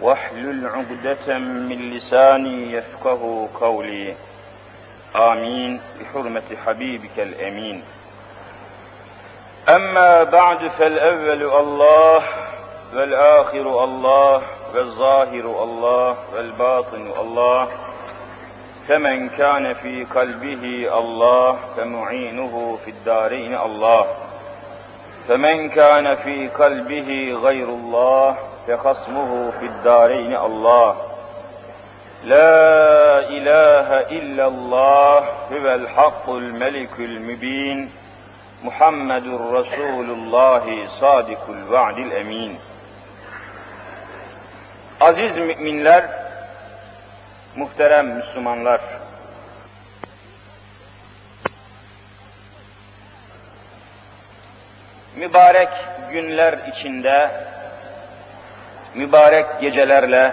واحلل عقدة من لساني يفقه قولي. آمين. بحرمة حبيبك الأمين. أما بعد فالأول الله والآخر الله والظاهر الله والباطن الله. فمن كان في قلبه الله فمعينه في الدارين الله. فمن كان في قلبه غير الله فخصمه في الدارين الله لا إله إلا الله هو الحق الملك المبين محمد رسول الله صادق الوعد الأمين Aziz müminler, muhterem Müslümanlar, mübarek günler içinde, mübarek gecelerle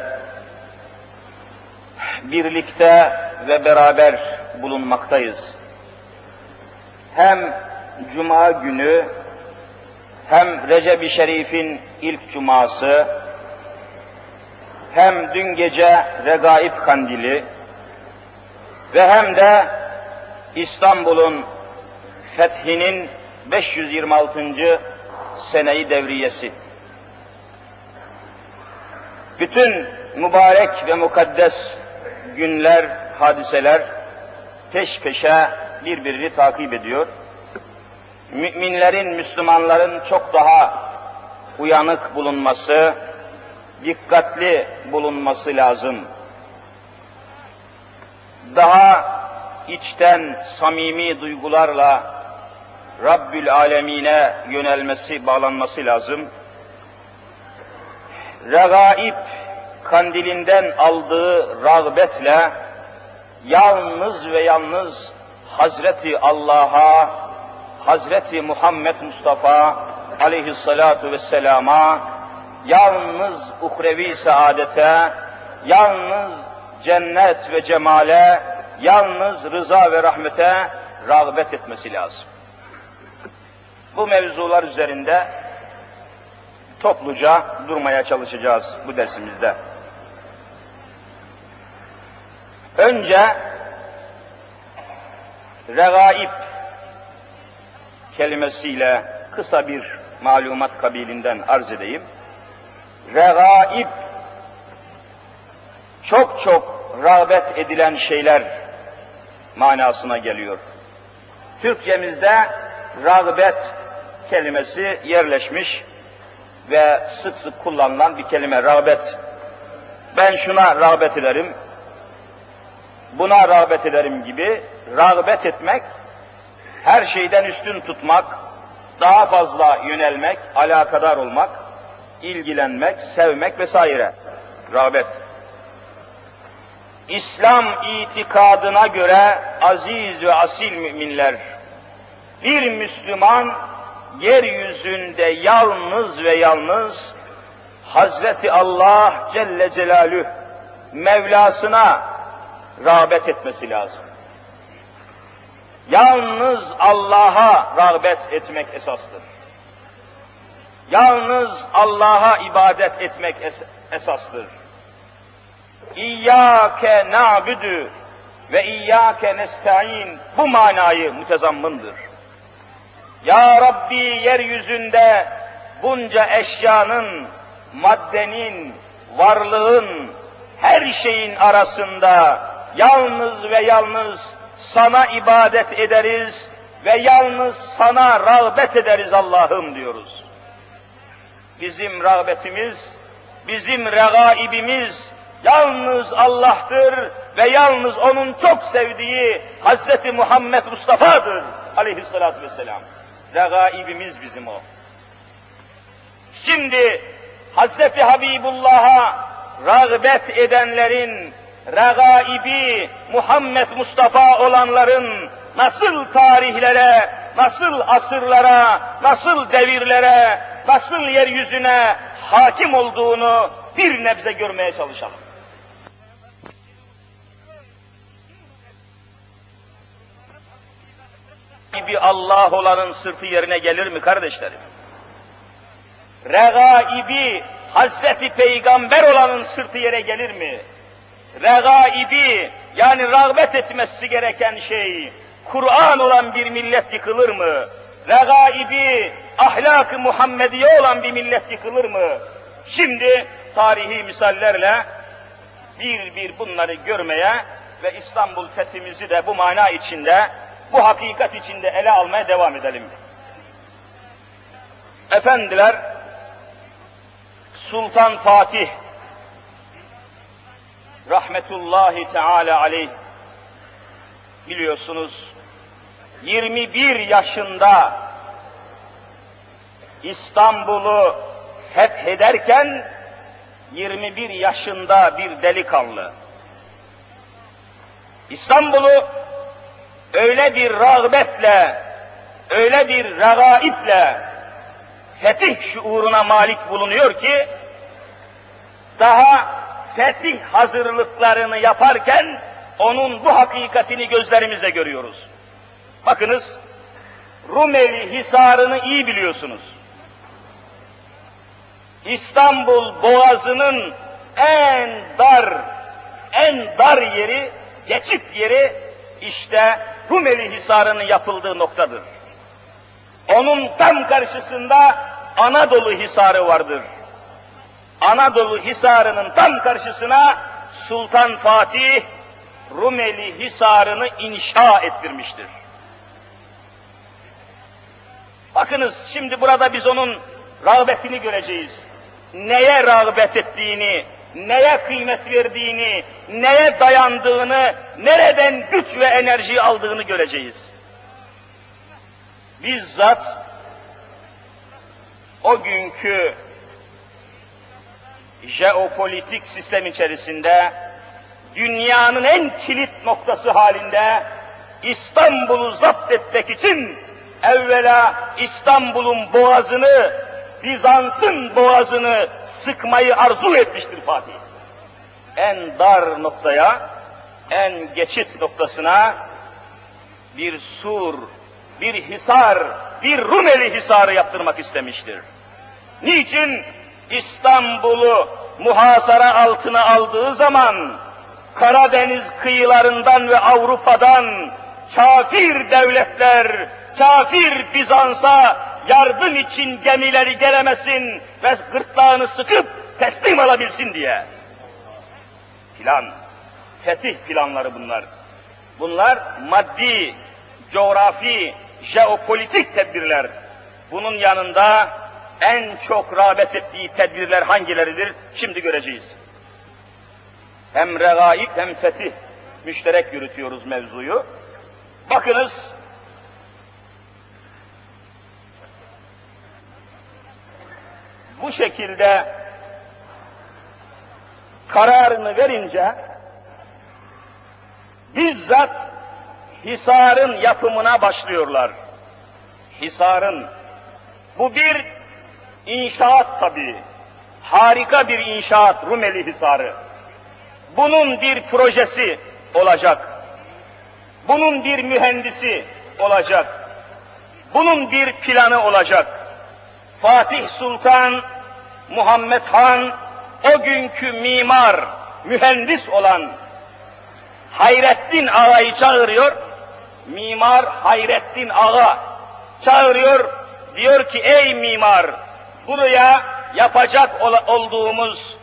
birlikte ve beraber bulunmaktayız. Hem Cuma günü, hem Recep-i Şerif'in ilk cuması, hem dün gece Regaib Kandili ve hem de İstanbul'un fethinin 526. seneyi devriyesi. Bütün mübarek ve mukaddes günler, hadiseler peş peşe birbirini takip ediyor. Müminlerin, Müslümanların çok daha uyanık bulunması, dikkatli bulunması lazım. Daha içten, samimi duygularla Rabbül Alemine yönelmesi, bağlanması lazım. Regaib kandilinden aldığı rağbetle yalnız ve yalnız Hazreti Allah'a, Hazreti Muhammed Mustafa aleyhissalatu vesselama, yalnız uhrevi saadete, yalnız cennet ve cemale, yalnız rıza ve rahmete rağbet etmesi lazım. Bu mevzular üzerinde topluca durmaya çalışacağız bu dersimizde. Önce regaib kelimesiyle kısa bir malumat kabilinden arz edeyim. Regaib çok çok rağbet edilen şeyler manasına geliyor. Türkçemizde rağbet kelimesi yerleşmiş ve sık sık kullanılan bir kelime rağbet. Ben şuna rağbet ederim, buna rağbet ederim gibi rağbet etmek, her şeyden üstün tutmak, daha fazla yönelmek, alakadar olmak, ilgilenmek, sevmek vesaire. Rağbet. İslam itikadına göre aziz ve asil müminler, bir Müslüman yeryüzünde yalnız ve yalnız Hazreti Allah Celle Celalüh Mevlasına rağbet etmesi lazım. Yalnız Allah'a rağbet etmek esastır. Yalnız Allah'a ibadet etmek es- esastır. İyyâke na'budu ve iyyâke nesta'in bu manayı mütezammındır. Ya Rabbi yeryüzünde bunca eşyanın, maddenin, varlığın, her şeyin arasında yalnız ve yalnız sana ibadet ederiz ve yalnız sana rağbet ederiz Allah'ım diyoruz. Bizim rağbetimiz, bizim regaibimiz yalnız Allah'tır ve yalnız O'nun çok sevdiği Hazreti Muhammed Mustafa'dır aleyhissalatü vesselam. Regaibimiz bizim o. Şimdi Hazreti Habibullah'a rağbet edenlerin, regaibi Muhammed Mustafa olanların nasıl tarihlere, nasıl asırlara, nasıl devirlere, nasıl yeryüzüne hakim olduğunu bir nebze görmeye çalışalım. Gibi Allah olanın sırtı yerine gelir mi kardeşlerim? Regaibi Hazreti Peygamber olanın sırtı yere gelir mi? Regaibi yani rağbet etmesi gereken şey Kur'an olan bir millet yıkılır mı? Regaibi ahlak-ı Muhammediye olan bir millet yıkılır mı? Şimdi tarihi misallerle bir bir bunları görmeye ve İstanbul fethimizi de bu mana içinde, bu hakikat içinde ele almaya devam edelim. Efendiler, Sultan Fatih rahmetullahi teala aleyh biliyorsunuz 21 yaşında İstanbul'u fethederken 21 yaşında bir delikanlı. İstanbul'u öyle bir rağbetle, öyle bir regaiple fetih şuuruna malik bulunuyor ki, daha fetih hazırlıklarını yaparken onun bu hakikatini gözlerimizle görüyoruz. Bakınız, Rumeli Hisarı'nı iyi biliyorsunuz. İstanbul Boğazı'nın en dar, en dar yeri, geçit yeri işte Rumeli Hisarı'nın yapıldığı noktadır. Onun tam karşısında Anadolu Hisarı vardır. Anadolu Hisarı'nın tam karşısına Sultan Fatih Rumeli Hisarı'nı inşa ettirmiştir. Bakınız şimdi burada biz onun rağbetini göreceğiz. Neye rağbet ettiğini, neye kıymet verdiğini, neye dayandığını, nereden güç ve enerji aldığını göreceğiz. Bizzat o günkü jeopolitik sistem içerisinde dünyanın en kilit noktası halinde İstanbul'u zapt etmek için evvela İstanbul'un boğazını, Bizans'ın boğazını sıkmayı arzu etmiştir Fatih. En dar noktaya, en geçit noktasına bir sur, bir hisar, bir Rumeli hisarı yaptırmak istemiştir. Niçin? İstanbul'u muhasara altına aldığı zaman Karadeniz kıyılarından ve Avrupa'dan kafir devletler, kafir Bizans'a yardım için gemileri gelemesin ve gırtlağını sıkıp teslim alabilsin diye. Plan, fetih planları bunlar. Bunlar maddi, coğrafi, jeopolitik tedbirler. Bunun yanında en çok rağbet ettiği tedbirler hangileridir? Şimdi göreceğiz. Hem regaib hem fetih müşterek yürütüyoruz mevzuyu. Bakınız, bu şekilde kararını verince bizzat Hisar'ın yapımına başlıyorlar. Hisar'ın. Bu bir inşaat tabii. Harika bir inşaat Rumeli Hisarı. Bunun bir projesi olacak. Bunun bir mühendisi olacak. Bunun bir planı olacak. Fatih Sultan Muhammed Han o günkü mimar, mühendis olan Hayrettin Ağa'yı çağırıyor. Mimar Hayrettin Ağa çağırıyor. Diyor ki ey mimar buraya yapacak ol olduğumuz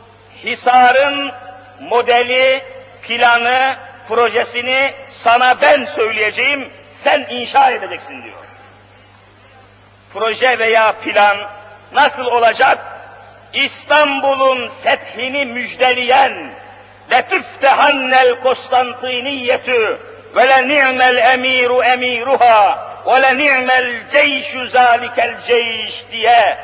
Hisar'ın modeli, planı, projesini sana ben söyleyeceğim, sen inşa edeceksin diyor Proje veya plan nasıl olacak? İstanbul'un fethini müjdeleyen لَتُفْتَحَنَّ الْقُسْطَنْطِينِيَّةُ وَلَنِعْمَ الْاَم۪يرُ اَم۪يرُهَا وَلَنِعْمَ الْجَيْشُ ذَٰلِكَ الْجَيْشِ diye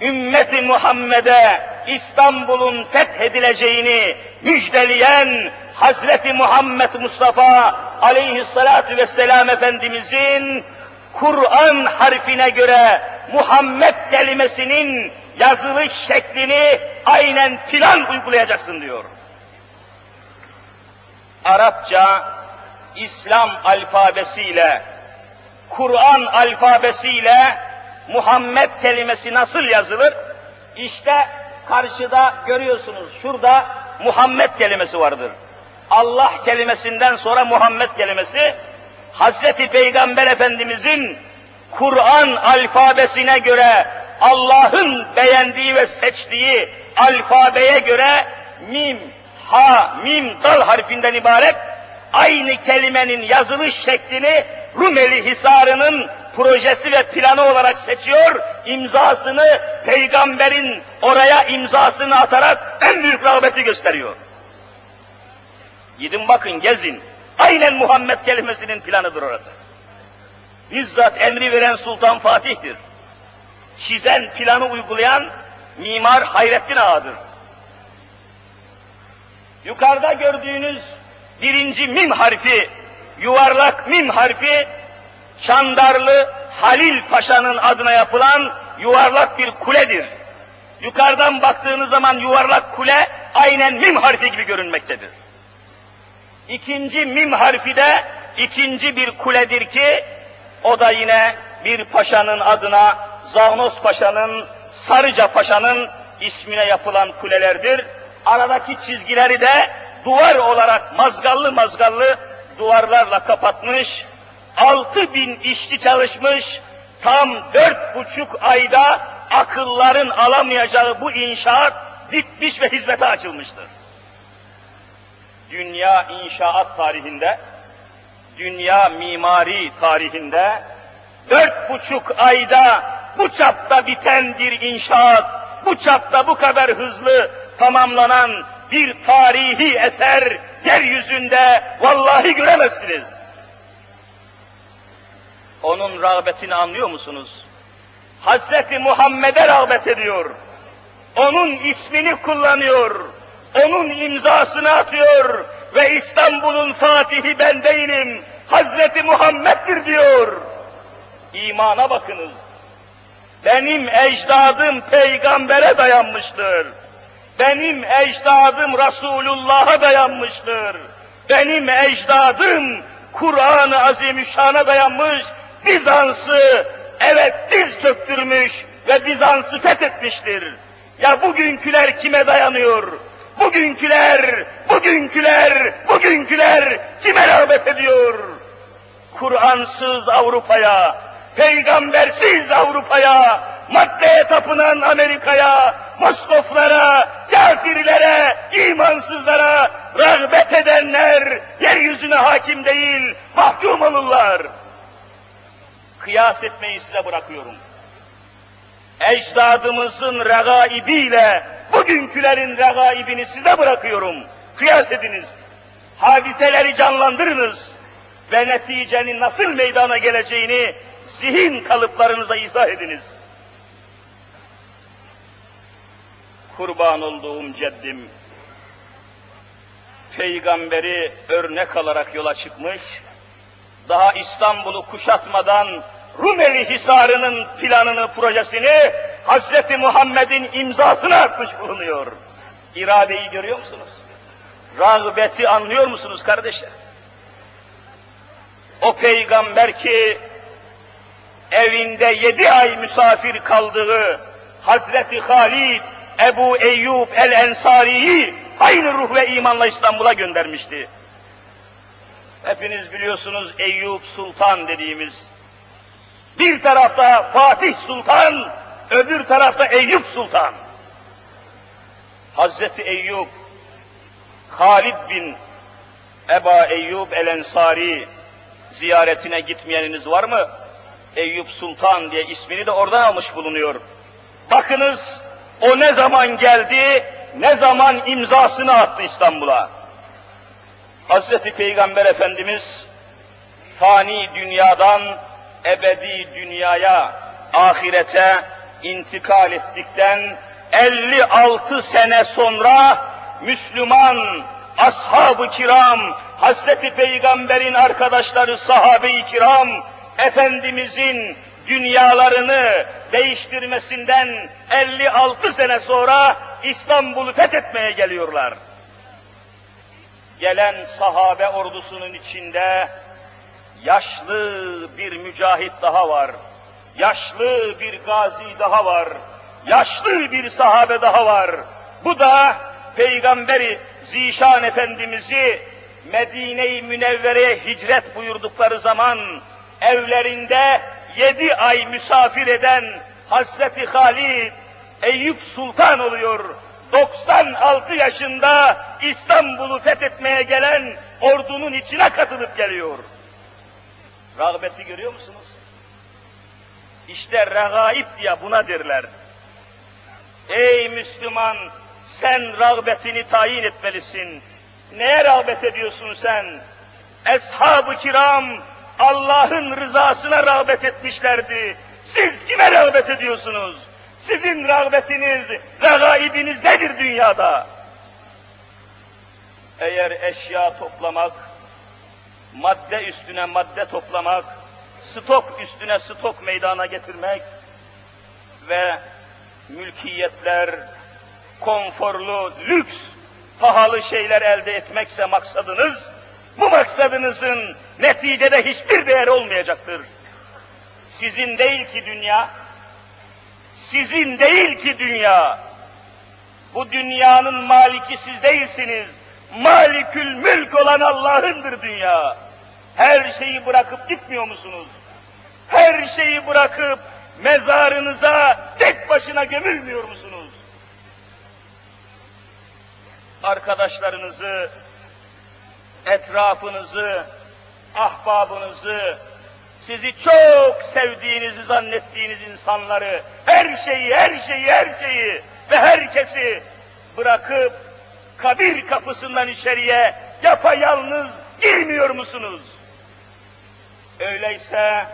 ümmeti Muhammed'e İstanbul'un fethedileceğini müjdeleyen Hazreti Muhammed Mustafa aleyhissalatu vesselam Efendimizin Kur'an harfine göre Muhammed kelimesinin yazılış şeklini aynen plan uygulayacaksın diyor. Arapça İslam alfabesiyle, Kur'an alfabesiyle Muhammed kelimesi nasıl yazılır? İşte karşıda görüyorsunuz şurada Muhammed kelimesi vardır. Allah kelimesinden sonra Muhammed kelimesi Hazreti Peygamber Efendimizin Kur'an alfabesine göre Allah'ın beğendiği ve seçtiği alfabeye göre mim, ha, mim, dal harfinden ibaret aynı kelimenin yazılış şeklini Rumeli Hisarı'nın projesi ve planı olarak seçiyor, imzasını peygamberin oraya imzasını atarak en büyük rağbeti gösteriyor. Gidin bakın gezin. Aynen Muhammed kelimesinin planıdır orası. Bizzat emri veren Sultan Fatih'tir. Çizen, planı uygulayan mimar Hayrettin Ağa'dır. Yukarıda gördüğünüz birinci mim harfi, yuvarlak mim harfi, Çandarlı Halil Paşa'nın adına yapılan yuvarlak bir kuledir. Yukarıdan baktığınız zaman yuvarlak kule aynen mim harfi gibi görünmektedir. İkinci mim harfi de ikinci bir kuledir ki o da yine bir paşanın adına Zagnos Paşa'nın, Sarıca Paşa'nın ismine yapılan kulelerdir. Aradaki çizgileri de duvar olarak mazgallı mazgallı duvarlarla kapatmış. Altı bin işçi çalışmış. Tam dört buçuk ayda akılların alamayacağı bu inşaat bitmiş ve hizmete açılmıştır dünya inşaat tarihinde, dünya mimari tarihinde dört buçuk ayda bu çapta biten bir inşaat, bu çapta bu kadar hızlı tamamlanan bir tarihi eser yeryüzünde vallahi göremezsiniz. Onun rağbetini anlıyor musunuz? Hazreti Muhammed'e rağbet ediyor. Onun ismini kullanıyor onun imzasını atıyor ve İstanbul'un fatihi ben değilim, Hazreti Muhammed'dir diyor. İmana bakınız. Benim ecdadım peygambere dayanmıştır. Benim ecdadım Resulullah'a dayanmıştır. Benim ecdadım Kur'an-ı Azimüşşan'a dayanmış, Bizans'ı evet diz çöktürmüş ve Bizans'ı fethetmiştir. Ya bugünküler kime dayanıyor? Bugünküler, bugünküler, bugünküler kime rağbet ediyor? Kur'ansız Avrupa'ya, peygambersiz Avrupa'ya, maddeye tapınan Amerika'ya, Moskoflara, kafirlere, imansızlara rağbet edenler yeryüzüne hakim değil, mahkum olurlar. Kıyas etmeyi size bırakıyorum. Ecdadımızın regaibiyle bugünkülerin regaibini size bırakıyorum. Kıyas ediniz. Hadiseleri canlandırınız. Ve neticenin nasıl meydana geleceğini zihin kalıplarınıza izah ediniz. Kurban olduğum ceddim, peygamberi örnek alarak yola çıkmış, daha İstanbul'u kuşatmadan Rumeli Hisarı'nın planını, projesini Hazreti Muhammed'in imzasını atmış bulunuyor. İradeyi görüyor musunuz? Rağbeti anlıyor musunuz kardeşler? O peygamber ki evinde yedi ay misafir kaldığı Hazreti Halid, Ebu Eyyub el-Ensari'yi aynı ruh ve imanla İstanbul'a göndermişti. Hepiniz biliyorsunuz Eyyub Sultan dediğimiz bir tarafta Fatih Sultan, öbür tarafta Eyüp Sultan. Hazreti Eyüp, Halid bin Eba Eyyub el-Ensari ziyaretine gitmeyeniniz var mı? Eyüp Sultan diye ismini de oradan almış bulunuyor. Bakınız o ne zaman geldi, ne zaman imzasını attı İstanbul'a. Hazreti Peygamber Efendimiz fani dünyadan ebedi dünyaya, ahirete intikal ettikten 56 sene sonra Müslüman ashab-ı kiram, Hazreti Peygamber'in arkadaşları sahabe-i kiram, Efendimizin dünyalarını değiştirmesinden 56 sene sonra İstanbul'u fethetmeye geliyorlar. Gelen sahabe ordusunun içinde yaşlı bir mücahit daha var. Yaşlı bir gazi daha var. yaşlı bir sahabe daha var. Bu da Peygamberi Zişan Efendimiz'i Medine-i Münevvere'ye hicret buyurdukları zaman evlerinde yedi ay misafir eden Hazreti Halid Eyüp Sultan oluyor. 96 yaşında İstanbul'u fethetmeye gelen ordunun içine katılıp geliyor. Rağbeti görüyor musunuz? İşte regaib diye buna derler. Ey Müslüman, sen rağbetini tayin etmelisin. Neye rağbet ediyorsun sen? Eshab-ı kiram Allah'ın rızasına rağbet etmişlerdi. Siz kime rağbet ediyorsunuz? Sizin rağbetiniz, regaibiniz nedir dünyada? Eğer eşya toplamak, madde üstüne madde toplamak, stok üstüne stok meydana getirmek ve mülkiyetler, konforlu, lüks, pahalı şeyler elde etmekse maksadınız, bu maksadınızın neticede hiçbir değer olmayacaktır. Sizin değil ki dünya, sizin değil ki dünya. Bu dünyanın maliki siz değilsiniz. Malikül mülk olan Allah'ındır dünya. Her şeyi bırakıp gitmiyor musunuz? Her şeyi bırakıp mezarınıza tek başına gömülmüyor musunuz? Arkadaşlarınızı, etrafınızı, ahbabınızı, sizi çok sevdiğinizi zannettiğiniz insanları, her şeyi, her şeyi, her şeyi ve herkesi bırakıp kabir kapısından içeriye yapayalnız girmiyor musunuz? Öyleyse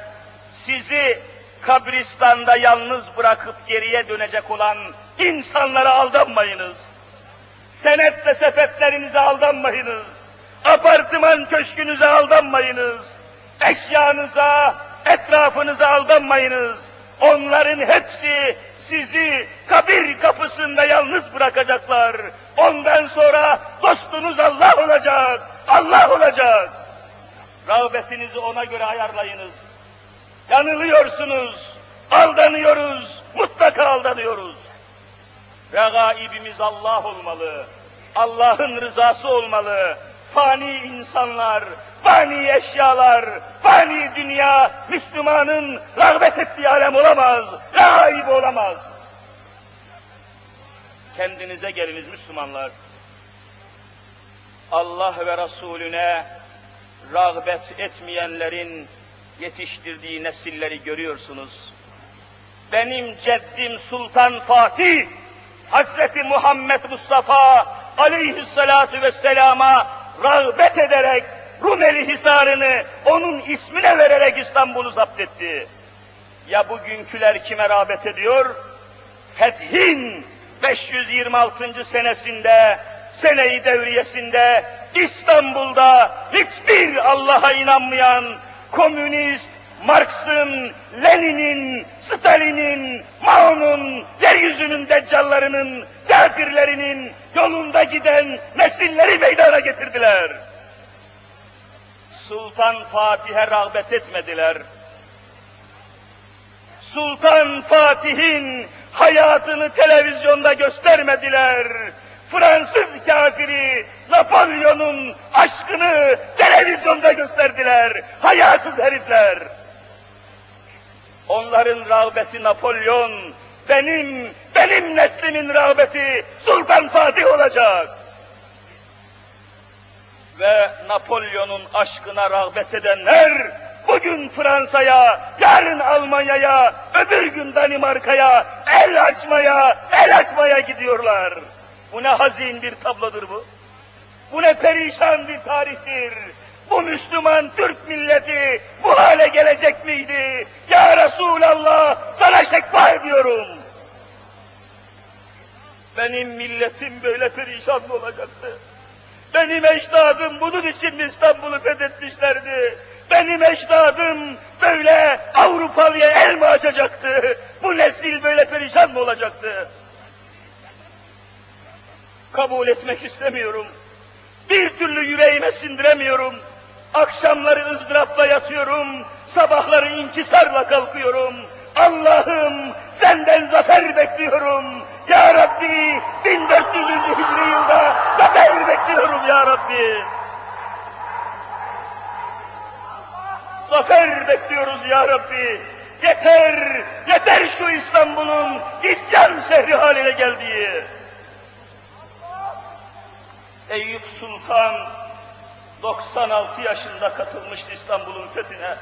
sizi kabristanda yalnız bırakıp geriye dönecek olan insanlara aldanmayınız. Senet ve sepetlerinize aldanmayınız. Apartman köşkünüze aldanmayınız. Eşyanıza, etrafınıza aldanmayınız. Onların hepsi sizi kabir kapısında yalnız bırakacaklar. Ondan sonra dostunuz Allah olacak, Allah olacak. Rağbetinizi ona göre ayarlayınız. Yanılıyorsunuz, aldanıyoruz, mutlaka aldanıyoruz. Regaibimiz Allah olmalı, Allah'ın rızası olmalı. Fani insanlar, fani eşyalar, fani dünya Müslümanın rağbet ettiği alem olamaz, regaib olamaz. Kendinize geliniz Müslümanlar. Allah ve Resulüne rağbet etmeyenlerin yetiştirdiği nesilleri görüyorsunuz. Benim ceddim Sultan Fatih, Hazreti Muhammed Mustafa aleyhissalatu vesselama rağbet ederek Rumeli Hisarı'nı onun ismine vererek İstanbul'u zapt etti. Ya bugünküler kime rağbet ediyor? Fethin 526. senesinde, seneyi devriyesinde İstanbul'da hiçbir Allah'a inanmayan komünist, Marx'ın, Lenin'in, Stalin'in, Mao'nun, yeryüzünün deccallarının, kafirlerinin yolunda giden nesilleri meydana getirdiler. Sultan Fatih'e rağbet etmediler. Sultan Fatih'in hayatını televizyonda göstermediler. Fransız kafiri Napolyon'un aşkını televizyonda gösterdiler. Hayasız herifler. Onların rağbeti Napolyon, benim, benim neslimin rağbeti Sultan Fatih olacak. Ve Napolyon'un aşkına rağbet edenler, bugün Fransa'ya, yarın Almanya'ya, öbür gün Danimarka'ya, el açmaya, el açmaya gidiyorlar. Bu ne hazin bir tablodur bu. Bu ne perişan bir tarihtir. Bu Müslüman Türk milleti bu hale gelecek miydi? Ya Resulallah sana şekva ediyorum. Benim milletim böyle perişan mı olacaktı? Benim ecdadım bunun için İstanbul'u fethetmişlerdi. Benim ecdadım böyle Avrupalıya el mi açacaktı? Bu nesil böyle perişan mı olacaktı? Kabul etmek istemiyorum. Bir türlü yüreğime sindiremiyorum. Akşamları ızdırapla yatıyorum, sabahları inkisarla kalkıyorum. Allah'ım senden zafer bekliyorum. Ya Rabbi 1400. Hicri yılda zafer bekliyorum Ya Rabbi. Zafer bekliyoruz Ya Rabbi. Yeter, yeter şu İstanbul'un isyan şehri haline geldiği. Eyüp Sultan 96 yaşında katılmıştı İstanbul'un fethine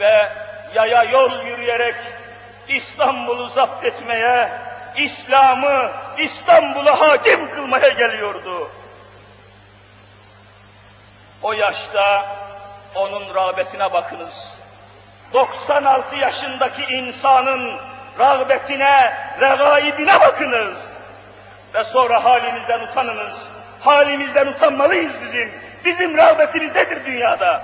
ve yaya yol yürüyerek İstanbul'u zapt etmeye, İslam'ı İstanbul'a hakim kılmaya geliyordu. O yaşta onun rağbetine bakınız. 96 yaşındaki insanın rağbetine, regaibine bakınız. Ve sonra halimizden utanınız. Halimizden utanmalıyız bizim. Bizim rağbetimiz nedir dünyada?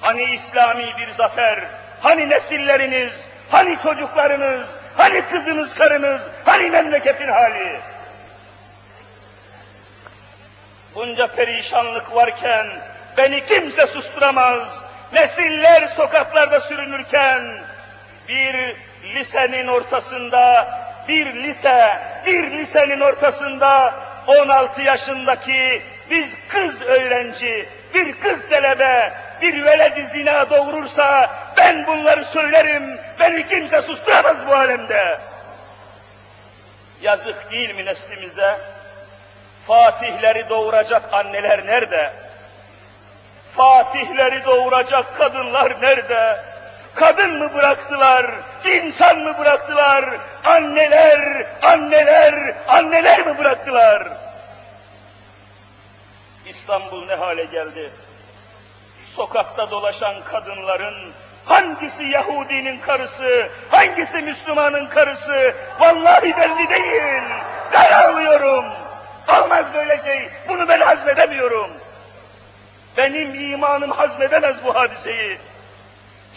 Hani İslami bir zafer, hani nesilleriniz, hani çocuklarınız, hani kızınız, karınız, hani memleketin hali? Bunca perişanlık varken beni kimse susturamaz. Nesiller sokaklarda sürünürken bir lisenin ortasında, bir lise, bir lisenin ortasında 16 yaşındaki biz kız öğrenci, bir kız talebe, bir veledi zina doğurursa ben bunları söylerim, beni kimse susturamaz bu alemde. Yazık değil mi neslimize? Fatihleri doğuracak anneler nerede? Fatihleri doğuracak kadınlar nerede? Kadın mı bıraktılar, insan mı bıraktılar, anneler, anneler, anneler mi bıraktılar? İstanbul ne hale geldi? Sokakta dolaşan kadınların hangisi Yahudinin karısı, hangisi Müslümanın karısı, vallahi belli değil. Ben ağlıyorum. Olmaz böyle şey, bunu ben hazmedemiyorum. Benim imanım hazmedemez bu hadiseyi.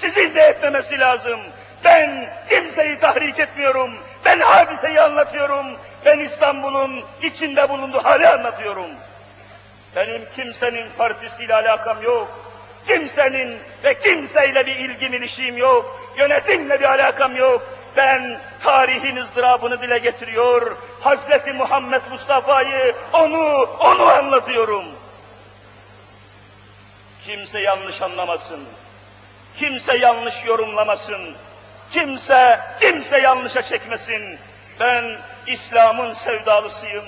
Sizin de etmemesi lazım. Ben kimseyi tahrik etmiyorum. Ben hadiseyi anlatıyorum. Ben İstanbul'un içinde bulunduğu hali anlatıyorum. Benim kimsenin partisiyle alakam yok. Kimsenin ve kimseyle bir ilgim ilişiğim yok. Yönetimle bir alakam yok. Ben tarihin ızdırabını dile getiriyor. Hazreti Muhammed Mustafa'yı, onu, onu anlatıyorum. Kimse yanlış anlamasın. Kimse yanlış yorumlamasın. Kimse, kimse yanlışa çekmesin. Ben İslam'ın sevdalısıyım.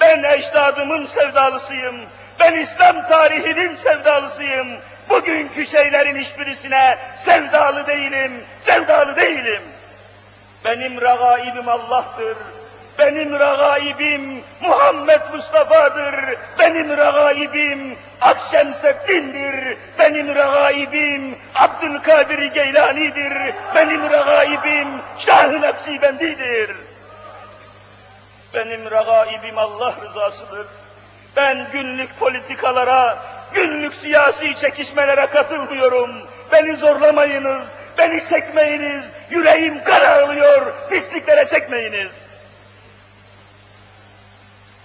Ben ecdadımın sevdalısıyım. Ben İslam tarihinin sevdalısıyım. Bugünkü şeylerin hiçbirisine sevdalı değilim, sevdalı değilim. Benim ragaibim Allah'tır. Benim ragaibim Muhammed Mustafa'dır. Benim ragaibim Akşemseddin'dir. Benim ragaibim Abdülkadir Geylani'dir. Benim ragaibim Şah-ı Nakşibendi'dir. Benim ragaibim Allah rızasıdır. Ben günlük politikalara, günlük siyasi çekişmelere katılmıyorum. Beni zorlamayınız, beni çekmeyiniz, yüreğim kan ağlıyor, pisliklere çekmeyiniz.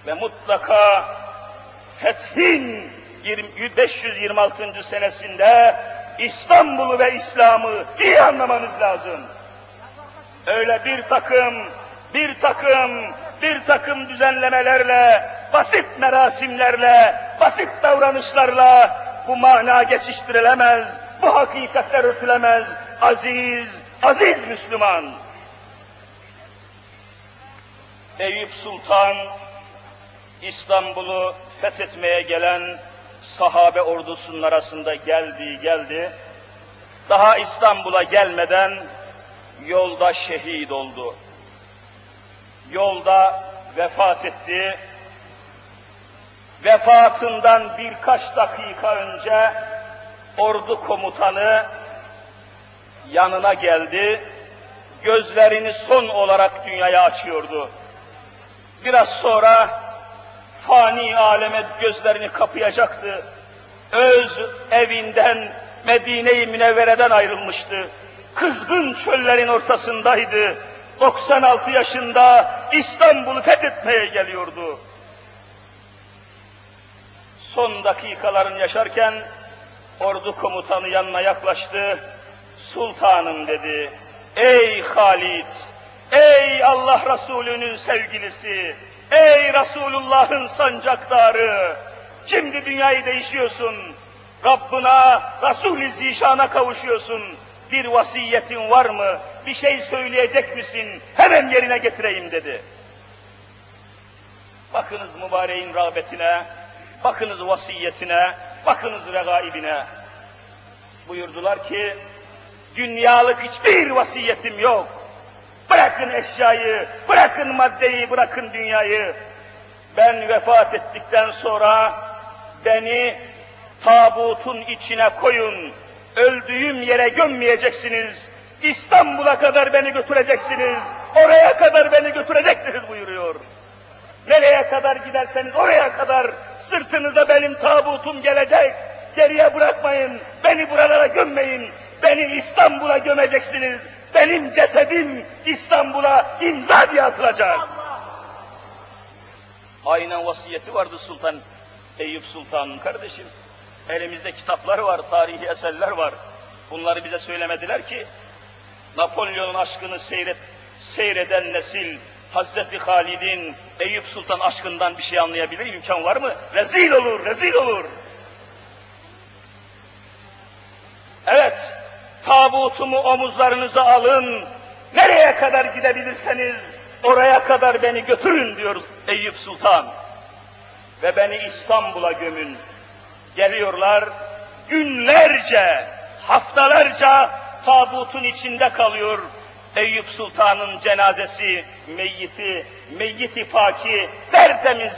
Ve mutlaka Fethin 526. senesinde İstanbul'u ve İslam'ı iyi anlamanız lazım. Öyle bir takım, bir takım, bir takım düzenlemelerle, basit merasimlerle, basit davranışlarla bu mana geçiştirilemez, bu hakikatler örtülemez. Aziz, aziz Müslüman. Eyüp Sultan, İstanbul'u fethetmeye gelen sahabe ordusunun arasında geldi, geldi. Daha İstanbul'a gelmeden yolda şehit oldu. Yolda vefat etti. Vefatından birkaç dakika önce ordu komutanı yanına geldi. Gözlerini son olarak dünyaya açıyordu. Biraz sonra fani aleme gözlerini kapayacaktı. Öz evinden, Medine-i Münevvere'den ayrılmıştı. Kızgın çöllerin ortasındaydı. 96 yaşında İstanbul'u fethetmeye geliyordu. Son dakikalarını yaşarken ordu komutanı yanına yaklaştı. Sultanım dedi. Ey Halid, ey Allah Resulü'nün sevgilisi, ey Resulullah'ın sancaktarı, şimdi dünyayı değişiyorsun, Rabbına, Resul-i Zişan'a kavuşuyorsun. Bir vasiyetin var mı? Bir şey söyleyecek misin? Hemen yerine getireyim dedi. Bakınız mübareğin rağbetine, bakınız vasiyetine, bakınız regaibine. Buyurdular ki, dünyalık hiçbir vasiyetim yok. Bırakın eşyayı, bırakın maddeyi, bırakın dünyayı. Ben vefat ettikten sonra beni tabutun içine koyun, öldüğüm yere gömmeyeceksiniz, İstanbul'a kadar beni götüreceksiniz, oraya kadar beni götüreceksiniz buyuruyor. Nereye kadar giderseniz oraya kadar sırtınıza benim tabutum gelecek, geriye bırakmayın, beni buralara gömmeyin, beni İstanbul'a gömeceksiniz, benim cesedim İstanbul'a imza diye atılacak. Aynen vasiyeti vardı Sultan Eyüp Sultan'ın kardeşim. Elimizde kitaplar var, tarihi eserler var. Bunları bize söylemediler ki, Napolyon'un aşkını seyret, seyreden nesil, Hazreti Halid'in Eyüp Sultan aşkından bir şey anlayabilir imkan var mı? Rezil olur, rezil olur. Evet, tabutumu omuzlarınıza alın, nereye kadar gidebilirseniz oraya kadar beni götürün diyor Eyüp Sultan. Ve beni İstanbul'a gömün. Geliyorlar, günlerce, haftalarca tabutun içinde kalıyor. Eyüp Sultan'ın cenazesi, meyyiti, meyyiti paki, tertemiz,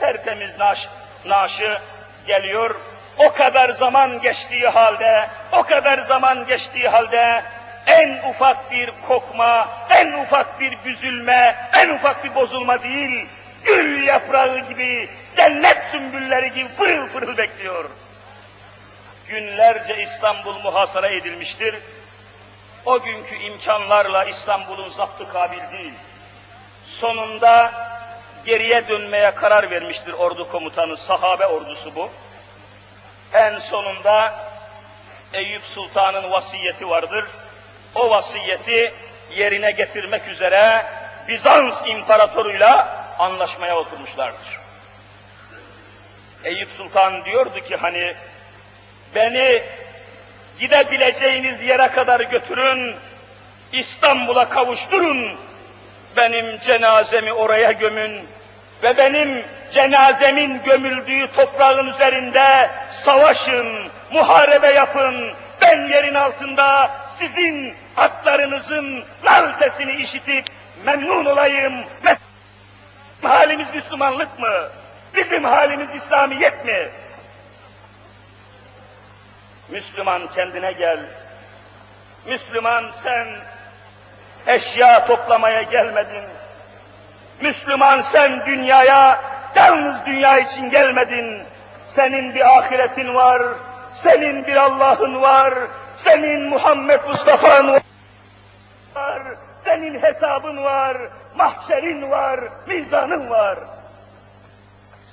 tertemiz naş, naşı geliyor. O kadar zaman geçtiği halde, o kadar zaman geçtiği halde en ufak bir kokma, en ufak bir büzülme, en ufak bir bozulma değil, gül yaprağı gibi, cennet sümbülleri gibi pırıl pırıl bekliyor. Günlerce İstanbul muhasara edilmiştir. O günkü imkanlarla İstanbul'un zaptı kabil değil. Sonunda geriye dönmeye karar vermiştir ordu komutanı, sahabe ordusu bu. En sonunda Eyüp Sultan'ın vasiyeti vardır. O vasiyeti yerine getirmek üzere Bizans imparatoruyla anlaşmaya oturmuşlardır. Eyüp Sultan diyordu ki hani beni gidebileceğiniz yere kadar götürün, İstanbul'a kavuşturun, benim cenazemi oraya gömün ve benim cenazemin gömüldüğü toprağın üzerinde savaşın, muharebe yapın, ben yerin altında sizin atlarınızın nal sesini işitip memnun olayım. Halimiz Müslümanlık mı? Bizim halimiz İslamiyet mi? Müslüman kendine gel. Müslüman sen eşya toplamaya gelmedin. Müslüman sen dünyaya yalnız dünya için gelmedin. Senin bir ahiretin var, senin bir Allah'ın var, senin Muhammed Mustafa'nın var, senin hesabın var, mahşerin var, mizanın var.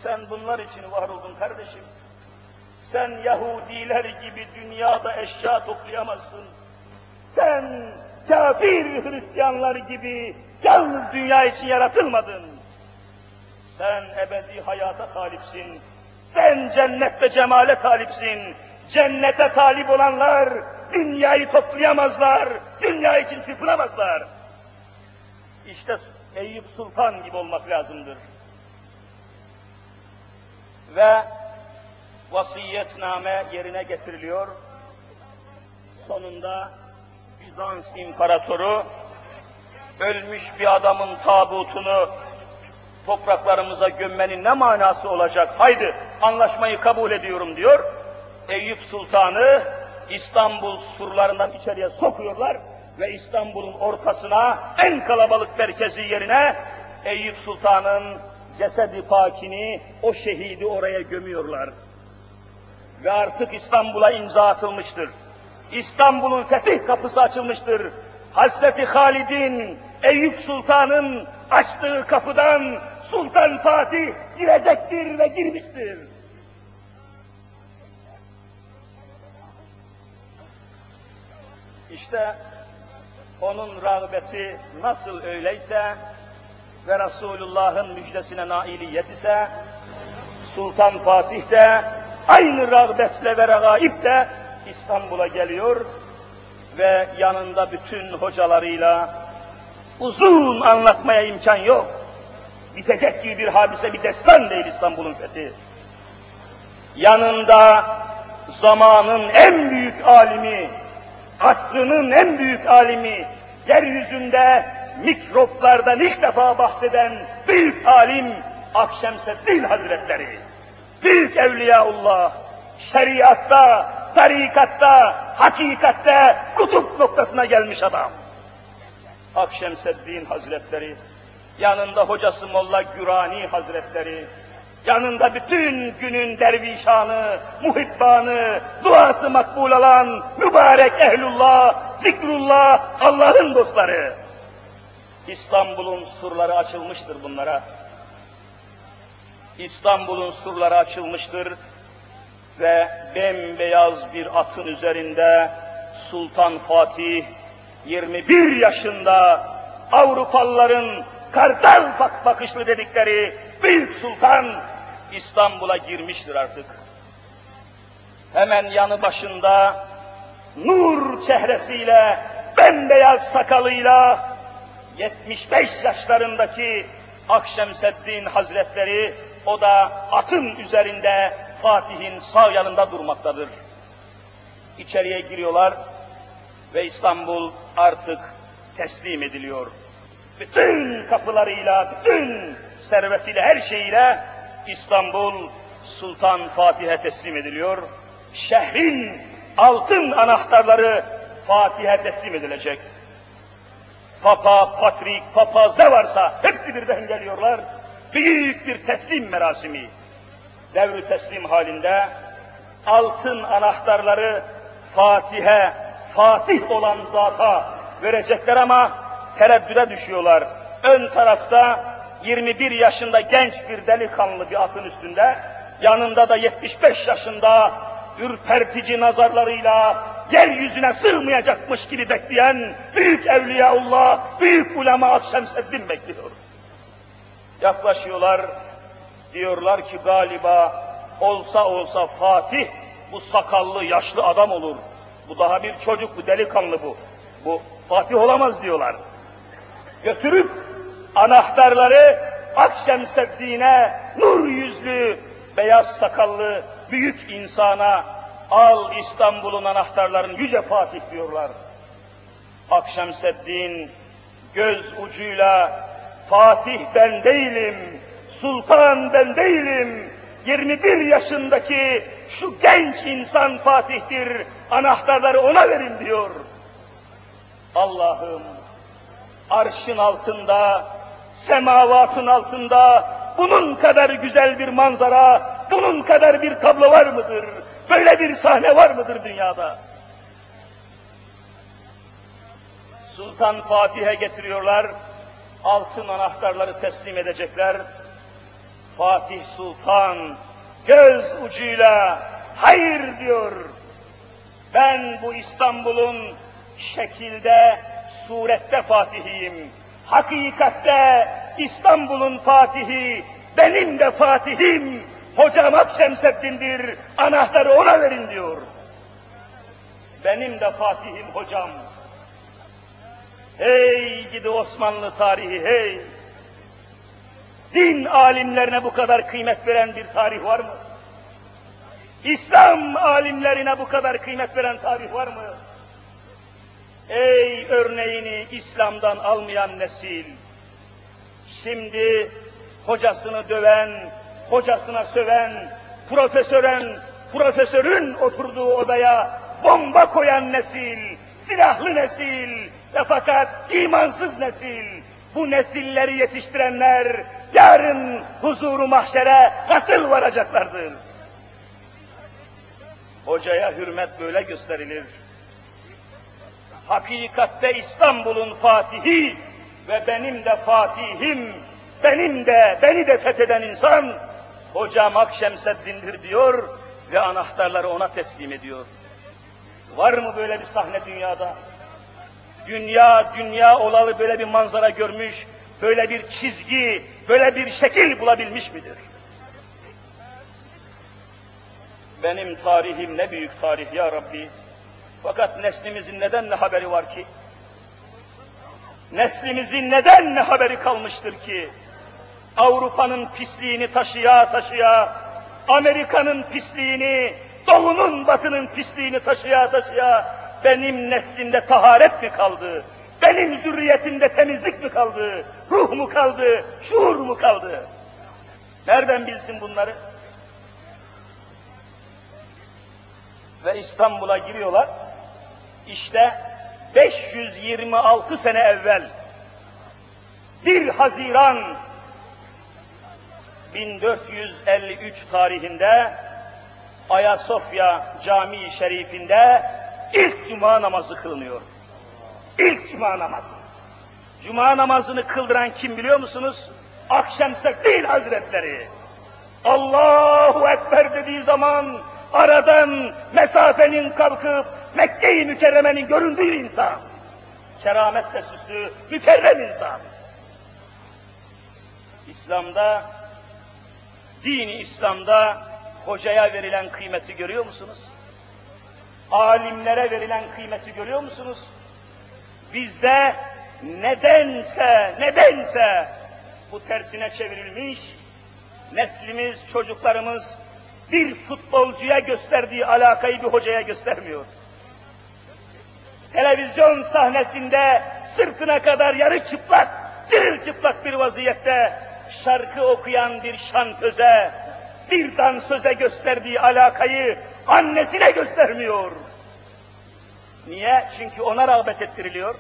Sen bunlar için var oldun kardeşim. Sen Yahudiler gibi dünyada eşya toplayamazsın. Sen kafir Hristiyanlar gibi yalnız dünya için yaratılmadın. Sen ebedi hayata talipsin. Sen cennette cemale talipsin. Cennete talip olanlar dünyayı toplayamazlar. Dünya için çırpınamazlar. İşte Eyüp Sultan gibi olmak lazımdır. Ve vasiyetname yerine getiriliyor. Sonunda Bizans İmparatoru ölmüş bir adamın tabutunu topraklarımıza gömmenin ne manası olacak? Haydi anlaşmayı kabul ediyorum diyor. Eyüp Sultan'ı İstanbul surlarından içeriye sokuyorlar ve İstanbul'un ortasına en kalabalık merkezi yerine Eyüp Sultan'ın cesedi pakini, o şehidi oraya gömüyorlar. Ve artık İstanbul'a imza atılmıştır. İstanbul'un fetih kapısı açılmıştır. Hazreti Halid'in, Eyüp Sultan'ın açtığı kapıdan Sultan Fatih girecektir ve girmiştir. İşte onun rağbeti nasıl öyleyse ve Resulullah'ın müjdesine nailiyet ise Sultan Fatih de aynı rağbetle ve regaip İstanbul'a geliyor ve yanında bütün hocalarıyla uzun anlatmaya imkan yok. Bitecek gibi bir hadise, bir destan değil İstanbul'un fethi. Yanında zamanın en büyük alimi, asrının en büyük alimi, yeryüzünde mikroplardan ilk defa bahseden büyük alim Akşemseddin Hazretleri. Büyük Evliyaullah, şeriatta, tarikatta, hakikatte kutup noktasına gelmiş adam. Akşemseddin Hazretleri, yanında hocası Molla Gürani Hazretleri, yanında bütün günün dervişanı, muhibbanı, duası makbul olan mübarek ehlullah, zikrullah, Allah'ın dostları. İstanbul'un surları açılmıştır bunlara. İstanbul'un surları açılmıştır ve bembeyaz bir atın üzerinde Sultan Fatih 21 yaşında Avrupalıların kartal bak bakışlı dedikleri büyük sultan İstanbul'a girmiştir artık. Hemen yanı başında nur çehresiyle, bembeyaz sakalıyla 75 yaşlarındaki Akşemseddin Hazretleri o da atın üzerinde Fatih'in sağ yanında durmaktadır. İçeriye giriyorlar ve İstanbul artık teslim ediliyor. Bütün kapılarıyla, bütün servetiyle, her şeyiyle İstanbul Sultan Fatih'e teslim ediliyor. Şehrin altın anahtarları Fatih'e teslim edilecek. Papa, patrik, papaz ne varsa hepsi birden geliyorlar. Büyük bir teslim merasimi. Devri teslim halinde altın anahtarları Fatih'e, Fatih olan zata verecekler ama tereddüde düşüyorlar. Ön tarafta 21 yaşında genç bir delikanlı bir atın üstünde, yanında da 75 yaşında ürpertici nazarlarıyla yeryüzüne sığmayacakmış gibi bekleyen büyük evliyaullah, büyük ulema Akşemseddin bekliyor. Yaklaşıyorlar, diyorlar ki galiba olsa olsa Fatih bu sakallı yaşlı adam olur. Bu daha bir çocuk, bu delikanlı bu. Bu Fatih olamaz diyorlar. Götürüp anahtarları Akşemseddin'e nur yüzlü, beyaz sakallı büyük insana al İstanbul'un anahtarlarını yüce Fatih diyorlar. Akşemseddin göz ucuyla Fatih ben değilim, sultan ben değilim, 21 yaşındaki şu genç insan Fatih'tir, anahtarları ona verin diyor. Allah'ım arşın altında, semavatın altında bunun kadar güzel bir manzara, bunun kadar bir tablo var mıdır? Böyle bir sahne var mıdır dünyada? Sultan Fatih'e getiriyorlar, altın anahtarları teslim edecekler. Fatih Sultan göz ucuyla hayır diyor. Ben bu İstanbul'un şekilde, surette Fatihiyim. Hakikatte İstanbul'un Fatihi, benim de Fatihim, hocam Akşemseddin'dir, anahtarı ona verin diyor. Benim de Fatihim hocam. Hey gidi Osmanlı tarihi hey! Din alimlerine bu kadar kıymet veren bir tarih var mı? İslam alimlerine bu kadar kıymet veren tarih var mı? Ey örneğini İslam'dan almayan nesil! Şimdi hocasını döven, hocasına söven, profesören, profesörün oturduğu odaya bomba koyan nesil, silahlı nesil ve fakat imansız nesil, bu nesilleri yetiştirenler yarın huzuru mahşere nasıl varacaklardır? Hocaya hürmet böyle gösterilir. Hakikatte İstanbul'un fatihi ve benim de fatihim, benim de, beni de fetheden insan, hocam Akşemseddin'dir diyor ve anahtarları ona teslim ediyor. Var mı böyle bir sahne dünyada? Dünya dünya olalı böyle bir manzara görmüş, böyle bir çizgi, böyle bir şekil bulabilmiş midir? Benim tarihim ne büyük tarih ya Rabbi. Fakat neslimizin neden ne haberi var ki? Neslimizin neden ne haberi kalmıştır ki? Avrupa'nın pisliğini taşıya taşıya, Amerika'nın pisliğini, Doğu'nun batının pisliğini taşıya taşıya, benim neslimde taharet mi kaldı? Benim zürriyetimde temizlik mi kaldı? Ruh mu kaldı? Şuur mu kaldı? Nereden bilsin bunları? Ve İstanbul'a giriyorlar. İşte 526 sene evvel 1 Haziran 1453 tarihinde Ayasofya Camii Şerifinde ilk cuma namazı kılınıyor. İlk cuma namazı. Cuma namazını kıldıran kim biliyor musunuz? Akşemseddin Hazretleri. Allahu Ekber dediği zaman aradan mesafenin kalkıp Mekke-i Mükerreme'nin göründüğü insan. Kerametle süslü, mükerrem insan. İslam'da, dini İslam'da hocaya verilen kıymeti görüyor musunuz? Alimlere verilen kıymeti görüyor musunuz? Bizde nedense, nedense bu tersine çevrilmiş, neslimiz, çocuklarımız bir futbolcuya gösterdiği alakayı bir hocaya göstermiyor. Televizyon sahnesinde sırtına kadar yarı çıplak, diril çıplak bir vaziyette şarkı okuyan bir şantöze, bir dansöze gösterdiği alakayı annesine göstermiyor. Niye? Çünkü ona rağbet ettiriliyor.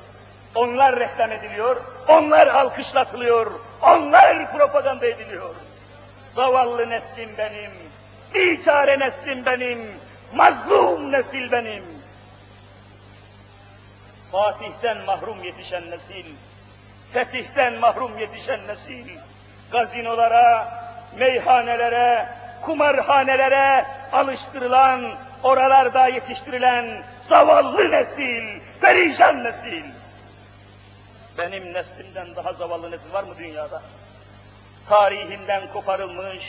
Onlar reklam ediliyor, onlar alkışlatılıyor, onlar propaganda ediliyor. Zavallı neslim benim, biçare neslim benim, mazlum nesil benim. Fatih'ten mahrum yetişen nesil, fetihten mahrum yetişen nesil, gazinolara, meyhanelere, kumarhanelere alıştırılan, oralarda yetiştirilen zavallı nesil, perişan nesil. Benim neslimden daha zavallı nesil var mı dünyada? Tarihinden koparılmış,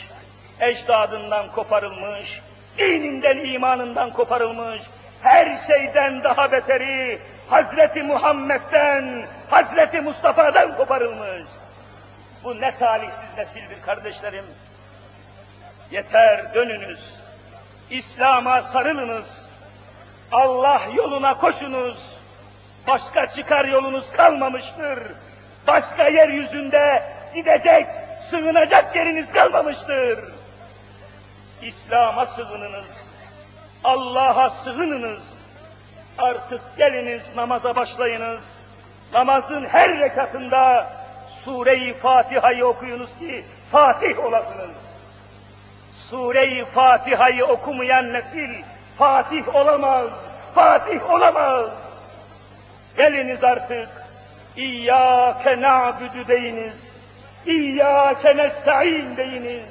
ecdadından koparılmış, dininden, imanından koparılmış, her şeyden daha beteri Hazreti Muhammed'den, Hazreti Mustafa'dan koparılmış. Bu ne talihsiz nesildir kardeşlerim. Yeter dönünüz, İslam'a sarılınız, Allah yoluna koşunuz, başka çıkar yolunuz kalmamıştır. Başka yeryüzünde gidecek, sığınacak yeriniz kalmamıştır. İslam'a sığınınız, Allah'a sığınınız. Artık geliniz namaza başlayınız. Namazın her rekatında Sure-i Fatiha'yı okuyunuz ki Fatih olasınız. Sure-i Fatiha'yı okumayan nesil Fatih olamaz, Fatih olamaz. Geliniz artık, İyyâke na'budu deyiniz, İyyâke nesta'in deyiniz,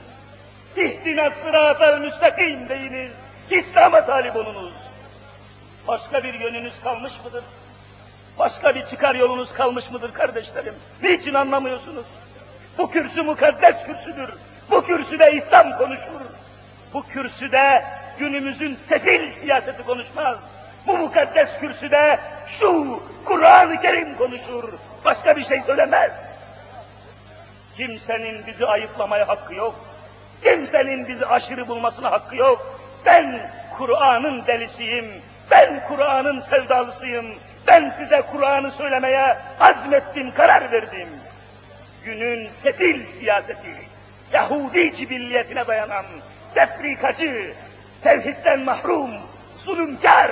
İhdina sıratel müstakim deyiniz, İslam'a talip olunuz. Başka bir yönünüz kalmış mıdır? Başka bir çıkar yolunuz kalmış mıdır kardeşlerim? Niçin anlamıyorsunuz? Bu kürsü mukaddes kürsüdür. Bu kürsüde İslam konuşur. Bu kürsüde günümüzün sefil siyaseti konuşmaz. Bu mukaddes kürsüde şu Kur'an-ı Kerim konuşur. Başka bir şey söylemez. Kimsenin bizi ayıplamaya hakkı yok. Kimsenin bizi aşırı bulmasına hakkı yok. Ben Kur'an'ın delisiyim. Ben Kur'an'ın sevdalısıyım. Ben size Kur'an'ı söylemeye azmettim, karar verdim. Günün sefil siyaseti, Yahudi cibilliyetine dayanan, tefrikacı, tevhidden mahrum, zulümkar,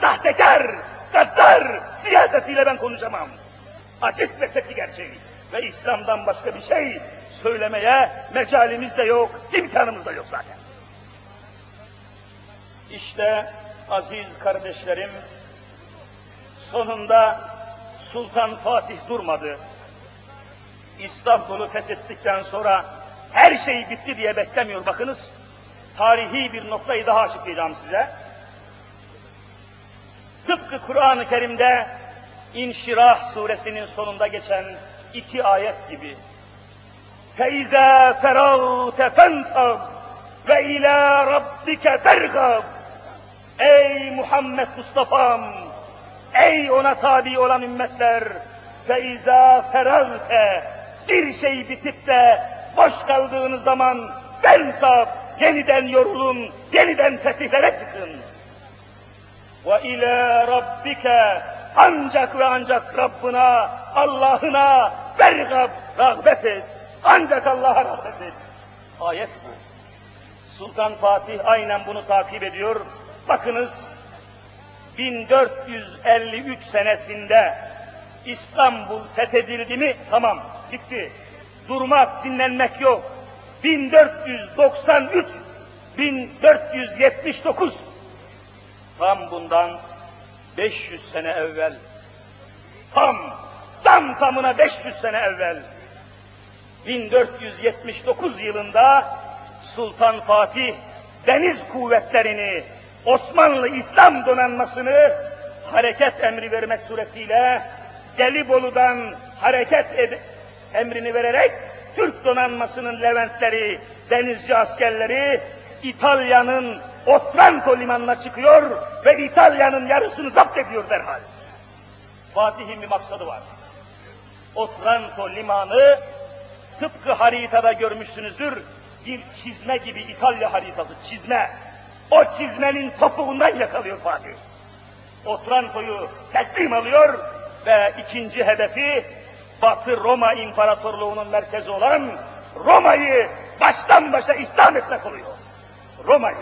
sahtekar, gaddar siyasetiyle ben konuşamam. Açık ve tepki gerçeği. Ve İslam'dan başka bir şey söylemeye mecalimiz de yok, imkanımız da yok zaten. İşte aziz kardeşlerim, sonunda Sultan Fatih durmadı. İstanbul'u fethettikten sonra her şey bitti diye beklemiyor bakınız Tarihi bir noktayı daha açıklayacağım size. Tıpkı Kur'an-ı Kerim'de İnşirah suresinin sonunda geçen iki ayet gibi. فَاِذَا فَرَغْتَ فَانْصَبْ وَاِلَى رَبِّكَ فَرْغَبْ Ey Muhammed Mustafa'm! Ey ona tabi olan ümmetler! فَاِذَا فَرَغْتَ Bir şey bitip de boş kaldığınız zaman fensab, yeniden yorulun, yeniden fesifere çıkın. Ve ile rabbike ancak ve ancak Rabbına, Allah'ına bergab rağbet et. Ancak Allah'a rağbet et. Ayet bu. Sultan Fatih aynen bunu takip ediyor. Bakınız 1453 senesinde İstanbul fethedildi mi tamam bitti. Durmak, dinlenmek yok. 1493, 1479 tam bundan 500 sene evvel. Tam tam tamına 500 sene evvel. 1479 yılında Sultan Fatih deniz kuvvetlerini Osmanlı İslam donanmasını hareket emri vermek suretiyle Gelibolu'dan hareket emrini vererek Türk donanmasının Leventleri, denizci askerleri İtalya'nın Otranto limanına çıkıyor ve İtalya'nın yarısını zapt ediyor derhal. Fatih'in bir maksadı var. Otranto limanı tıpkı haritada görmüşsünüzdür bir çizme gibi İtalya haritası çizme. O çizmenin topuğundan yakalıyor Fatih. Otranto'yu teslim alıyor ve ikinci hedefi Batı Roma İmparatorluğu'nun merkezi olan Roma'yı baştan başa İslam etmek oluyor. Roma'yı,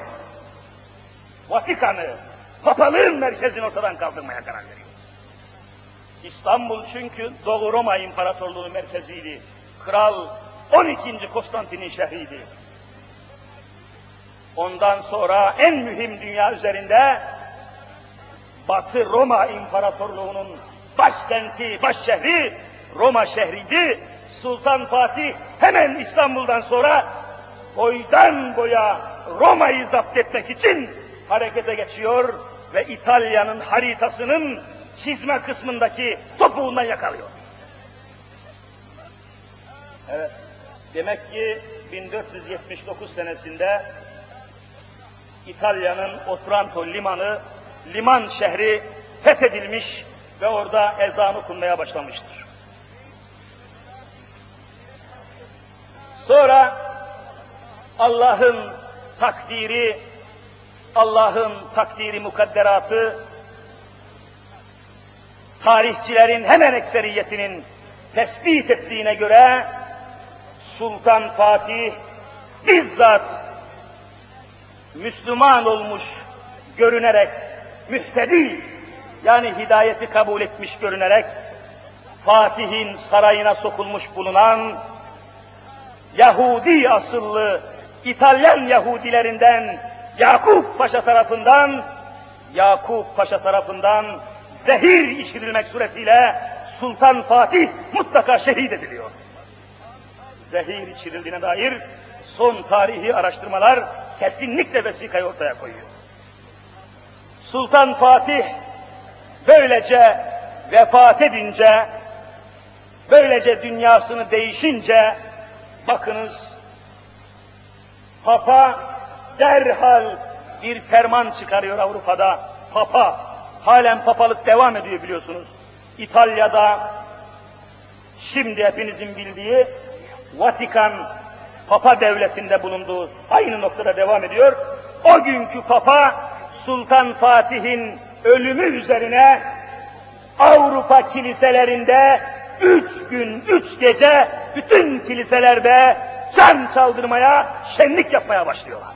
Vatikan'ı, papalığın merkezini ortadan kaldırmaya karar veriyor. İstanbul çünkü Doğu Roma İmparatorluğu merkeziydi. Kral 12. Konstantin'in şehriydi. Ondan sonra en mühim dünya üzerinde Batı Roma İmparatorluğu'nun başkenti, baş şehri Roma şehriydi. Sultan Fatih hemen İstanbul'dan sonra boydan boya Roma'yı zapt etmek için harekete geçiyor ve İtalya'nın haritasının çizme kısmındaki topuğundan yakalıyor. Evet, demek ki 1479 senesinde İtalya'nın Otranto limanı, liman şehri fethedilmiş ve orada ezan okunmaya başlamıştır. Sonra Allah'ın takdiri, Allah'ın takdiri mukadderatı, tarihçilerin hemen ekseriyetinin tespit ettiğine göre Sultan Fatih bizzat Müslüman olmuş görünerek, müftedi yani hidayeti kabul etmiş görünerek Fatih'in sarayına sokulmuş bulunan Yahudi asıllı İtalyan Yahudilerinden Yakup Paşa tarafından Yakup Paşa tarafından zehir içirilmek suretiyle Sultan Fatih mutlaka şehit ediliyor. Zehir içirildiğine dair son tarihi araştırmalar kesinlikle vesikayı ortaya koyuyor. Sultan Fatih böylece vefat edince, böylece dünyasını değişince, bakınız, Papa derhal bir ferman çıkarıyor Avrupa'da. Papa, halen papalık devam ediyor biliyorsunuz. İtalya'da, şimdi hepinizin bildiği Vatikan Papa devletinde bulunduğu aynı noktada devam ediyor. O günkü Papa Sultan Fatih'in ölümü üzerine Avrupa kiliselerinde üç gün, üç gece bütün kiliselerde can çaldırmaya, şenlik yapmaya başlıyorlar.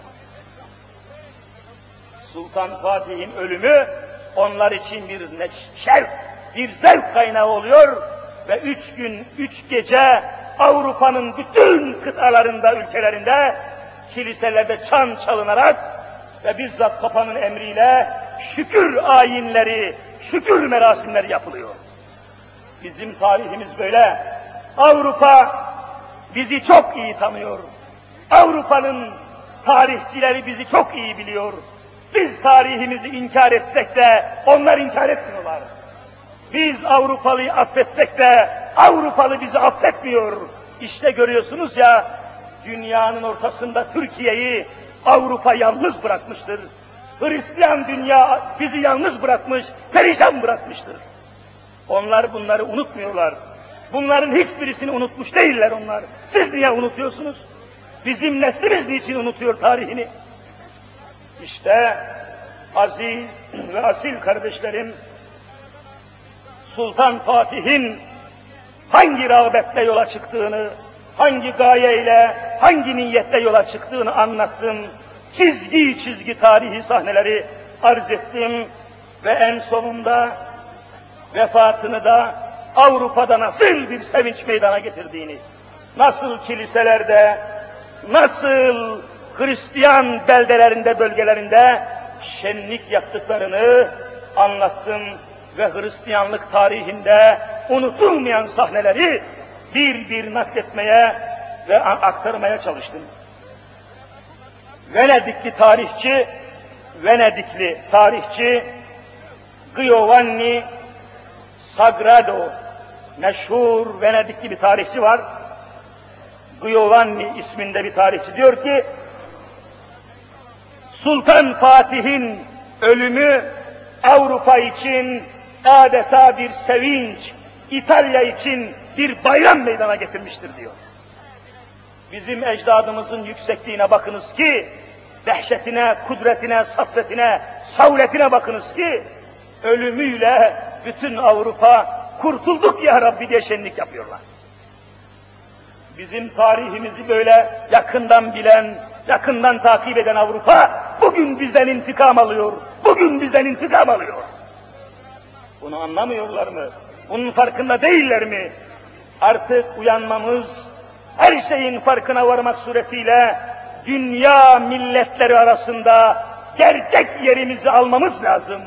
Sultan Fatih'in ölümü onlar için bir şerf, bir zevk kaynağı oluyor ve üç gün, üç gece Avrupa'nın bütün kıtalarında, ülkelerinde kiliselerde çan çalınarak ve bizzat Papa'nın emriyle şükür ayinleri, şükür merasimleri yapılıyor. Bizim tarihimiz böyle. Avrupa bizi çok iyi tanıyor. Avrupa'nın tarihçileri bizi çok iyi biliyor. Biz tarihimizi inkar etsek de onlar inkar etmiyorlar. Biz Avrupalıyı affetsek de Avrupalı bizi affetmiyor. İşte görüyorsunuz ya, dünyanın ortasında Türkiye'yi Avrupa yalnız bırakmıştır. Hristiyan dünya bizi yalnız bırakmış, perişan bırakmıştır. Onlar bunları unutmuyorlar. Bunların hiçbirisini unutmuş değiller onlar. Siz niye unutuyorsunuz? Bizim neslimiz niçin unutuyor tarihini? İşte aziz ve asil kardeşlerim, Sultan Fatih'in hangi rağbetle yola çıktığını, hangi gayeyle, hangi niyette yola çıktığını anlattım. Çizgi çizgi tarihi sahneleri arz ettim ve en sonunda vefatını da Avrupa'da nasıl bir sevinç meydana getirdiğini, nasıl kiliselerde, nasıl Hristiyan beldelerinde, bölgelerinde şenlik yaptıklarını anlattım ve Hristiyanlık tarihinde unutulmayan sahneleri bir bir nakletmeye ve aktarmaya çalıştım. Venedikli tarihçi, Venedikli tarihçi Giovanni Sagrado, meşhur Venedikli bir tarihçi var. Giovanni isminde bir tarihçi diyor ki, Sultan Fatih'in ölümü Avrupa için adeta bir sevinç, İtalya için bir bayram meydana getirmiştir diyor. Bizim ecdadımızın yüksekliğine bakınız ki, dehşetine, kudretine, saffetine, savletine bakınız ki, ölümüyle bütün Avrupa kurtulduk ya Rabbi diye şenlik yapıyorlar. Bizim tarihimizi böyle yakından bilen, yakından takip eden Avrupa bugün bizden intikam alıyor. Bugün bizden intikam alıyor. Bunu anlamıyorlar mı? Bunun farkında değiller mi? Artık uyanmamız, her şeyin farkına varmak suretiyle dünya milletleri arasında gerçek yerimizi almamız lazım.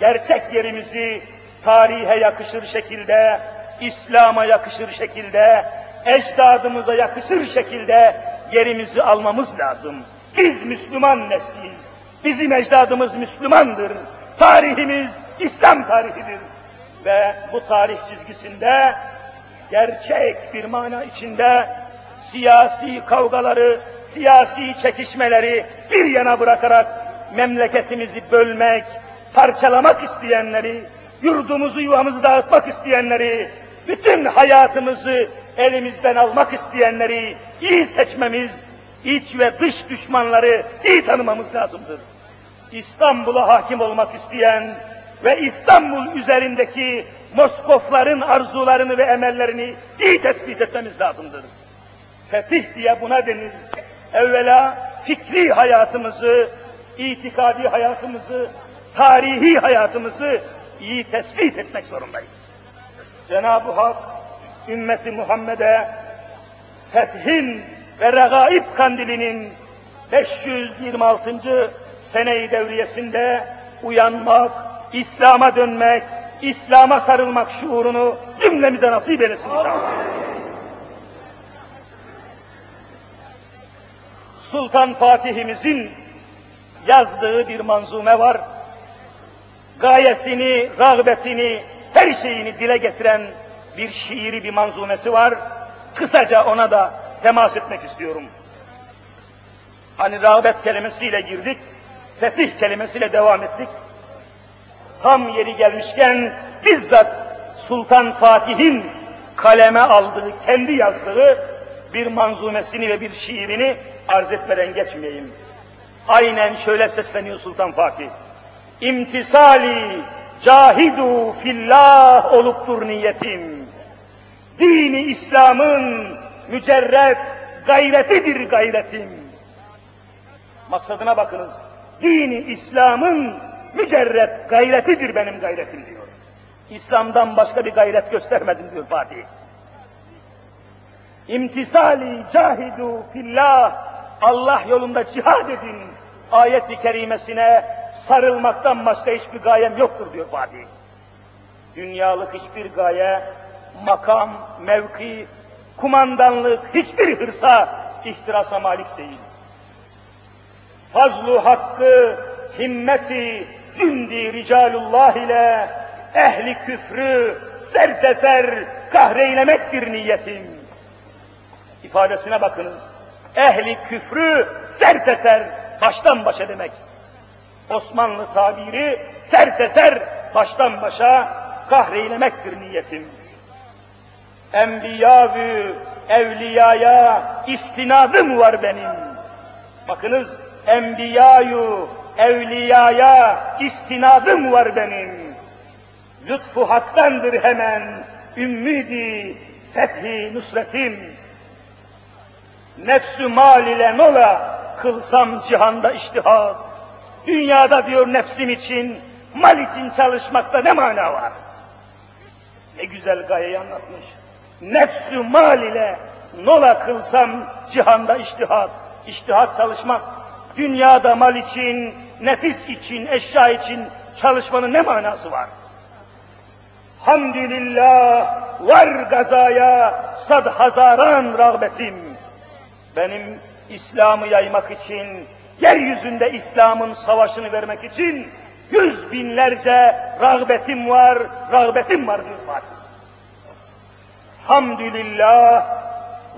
Gerçek yerimizi tarihe yakışır şekilde, İslam'a yakışır şekilde, ecdadımıza yakışır şekilde yerimizi almamız lazım. Biz Müslüman nesliyiz. Bizim ecdadımız Müslümandır. Tarihimiz İslam tarihidir. Ve bu tarih çizgisinde gerçek bir mana içinde siyasi kavgaları, siyasi çekişmeleri bir yana bırakarak memleketimizi bölmek, parçalamak isteyenleri, yurdumuzu yuvamızı dağıtmak isteyenleri, bütün hayatımızı elimizden almak isteyenleri iyi seçmemiz, iç ve dış düşmanları iyi tanımamız lazımdır. İstanbul'a hakim olmak isteyen ve İstanbul üzerindeki Moskofların arzularını ve emellerini iyi tespit etmemiz lazımdır. Fetih diye buna denir. Evvela fikri hayatımızı, itikadi hayatımızı, tarihi hayatımızı iyi tespit etmek zorundayız. Cenab-ı Hak ümmeti Muhammed'e fethin ve regaib kandilinin 526. seneyi devriyesinde uyanmak, İslam'a dönmek, İslam'a sarılmak şuurunu cümlemize nasip eylesin inşallah. Sultan Fatih'imizin yazdığı bir manzume var. Gayesini, rağbetini, her şeyini dile getiren bir şiiri, bir manzumesi var. Kısaca ona da temas etmek istiyorum. Hani rağbet kelimesiyle girdik, fetih kelimesiyle devam ettik. Tam yeri gelmişken bizzat Sultan Fatih'in kaleme aldığı, kendi yazdığı bir manzumesini ve bir şiirini arz etmeden geçmeyeyim. Aynen şöyle sesleniyor Sultan Fatih. İmtisali cahidu fillah oluptur niyetim. Dini İslam'ın mücerret gayretidir gayretim. Maksadına bakınız. Dini İslam'ın mücerret gayretidir benim gayretim diyor. İslam'dan başka bir gayret göstermedim diyor Fatih. İmtisali cahidu fillah Allah yolunda cihad edin ayet-i kerimesine sarılmaktan başka hiçbir gayem yoktur diyor Fatih. Dünyalık hiçbir gaye, makam, mevki, kumandanlık hiçbir hırsa, ihtirasa malik değil. Fazlu hakkı, himmeti, cündi ricalullah ile ehli küfrü serteser kahreylemektir niyetim. İfadesine bakınız. Ehli küfrü serteser baştan başa demek. Osmanlı tabiri serteser baştan başa kahreylemektir niyetim. Enbiya-ı evliyaya istinadım var benim. Bakınız, enbiya-ı evliyaya istinadım var benim. Lütfu haktandır hemen, ümmidi, fethi nusretim. Nefsü mal ile nola, kılsam cihanda iştihad. Dünyada diyor nefsim için, mal için çalışmakta ne mana var? Ne güzel gayeyi anlatmış. Nefsü mal ile nola kılsam cihanda iştihat. İştihat çalışmak, dünyada mal için, nefis için, eşya için çalışmanın ne manası var? Hamdülillah var gazaya sad hazaran rağbetim. Benim İslam'ı yaymak için, yeryüzünde İslam'ın savaşını vermek için yüz binlerce rağbetim var, rağbetim var diyor Fatih. Hamdülillah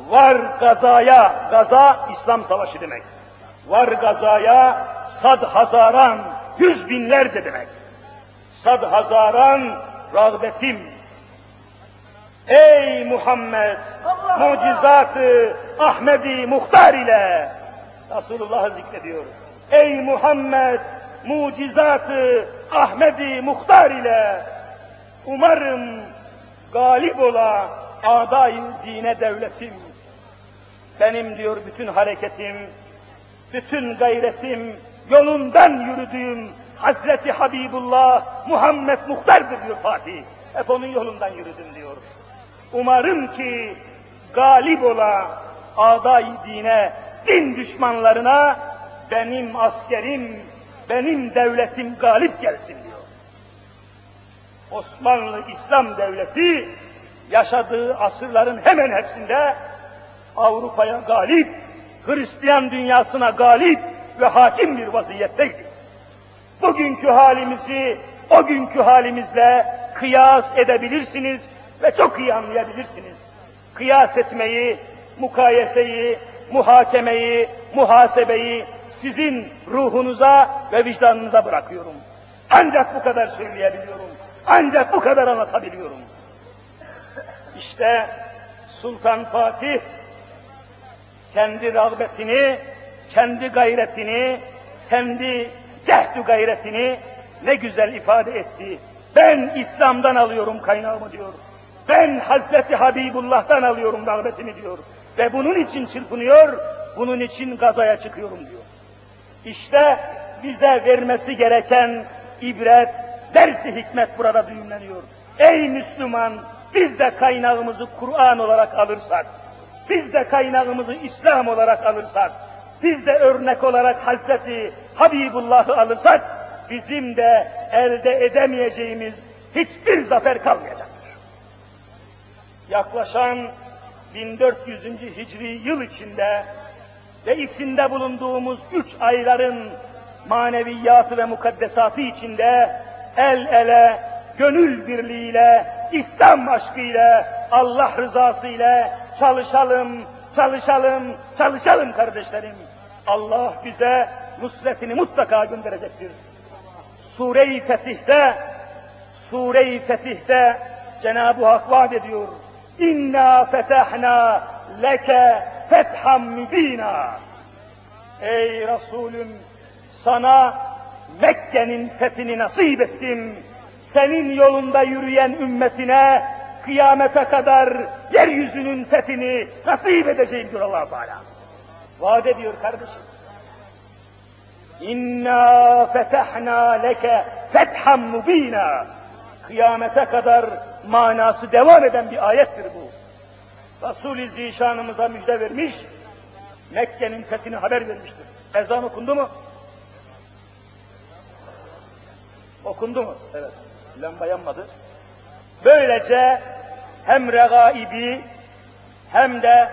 var gazaya, gaza İslam savaşı demek. Var gazaya sad hazaran, yüz binlerce demek. Sad hazaran rağbetim. Ey Muhammed, mucizatı Ahmedi Muhtar ile Resulullah'ı zikrediyor. Ey Muhammed, mucizatı Ahmedi Muhtar ile umarım galip ola adayı dine devletim. Benim diyor bütün hareketim, bütün gayretim, yolundan yürüdüğüm Hazreti Habibullah Muhammed Muhtar'dır diyor Fatih. Hep onun yolundan yürüdüm diyor. Umarım ki galip ola aday dine, din düşmanlarına benim askerim, benim devletim galip gelsin diyor. Osmanlı İslam Devleti yaşadığı asırların hemen hepsinde Avrupa'ya galip, Hristiyan dünyasına galip ve hakim bir vaziyetteydi. Bugünkü halimizi o günkü halimizle kıyas edebilirsiniz ve çok iyi anlayabilirsiniz. Kıyas etmeyi, mukayeseyi, muhakemeyi, muhasebeyi sizin ruhunuza ve vicdanınıza bırakıyorum. Ancak bu kadar söyleyebiliyorum. Ancak bu kadar anlatabiliyorum. İşte Sultan Fatih kendi rağbetini, kendi gayretini, kendi cehdü gayretini ne güzel ifade etti. Ben İslam'dan alıyorum kaynağımı diyor. Ben Hazreti Habibullah'tan alıyorum rağbetimi diyor. Ve bunun için çırpınıyor, bunun için gazaya çıkıyorum diyor. İşte bize vermesi gereken ibret, dersi hikmet burada düğümleniyor. Ey Müslüman, biz de kaynağımızı Kur'an olarak alırsak, biz de kaynağımızı İslam olarak alırsak, biz de örnek olarak Hazreti Habibullah'ı alırsak, bizim de elde edemeyeceğimiz hiçbir zafer kalmayacaktır. Yaklaşan 1400. Hicri yıl içinde ve içinde bulunduğumuz üç ayların maneviyatı ve mukaddesatı içinde el ele, gönül birliğiyle, İslam aşkıyla, Allah rızası ile çalışalım, çalışalım, çalışalım kardeşlerim. Allah bize nusretini mutlaka gönderecektir. Sure-i Fetih'te, Sure-i Fetih'te Cenab-ı Hak vaat ediyor. İnna fetahna leke fetham mübina. Ey Resulüm sana Mekke'nin fethini nasip ettim. Senin yolunda yürüyen ümmetine kıyamete kadar yeryüzünün fethini nasip edeceğim diyor allah Teala. Vaat ediyor kardeşim. İnna fetahna leke fetham mubina. Kıyamete kadar manası devam eden bir ayettir bu. Resul-i Zişanımıza müjde vermiş, Mekke'nin fethini haber vermiştir. Ezan okundu mu? Okundu mu? Evet. Lamba yanmadı. Böylece hem regaibi hem de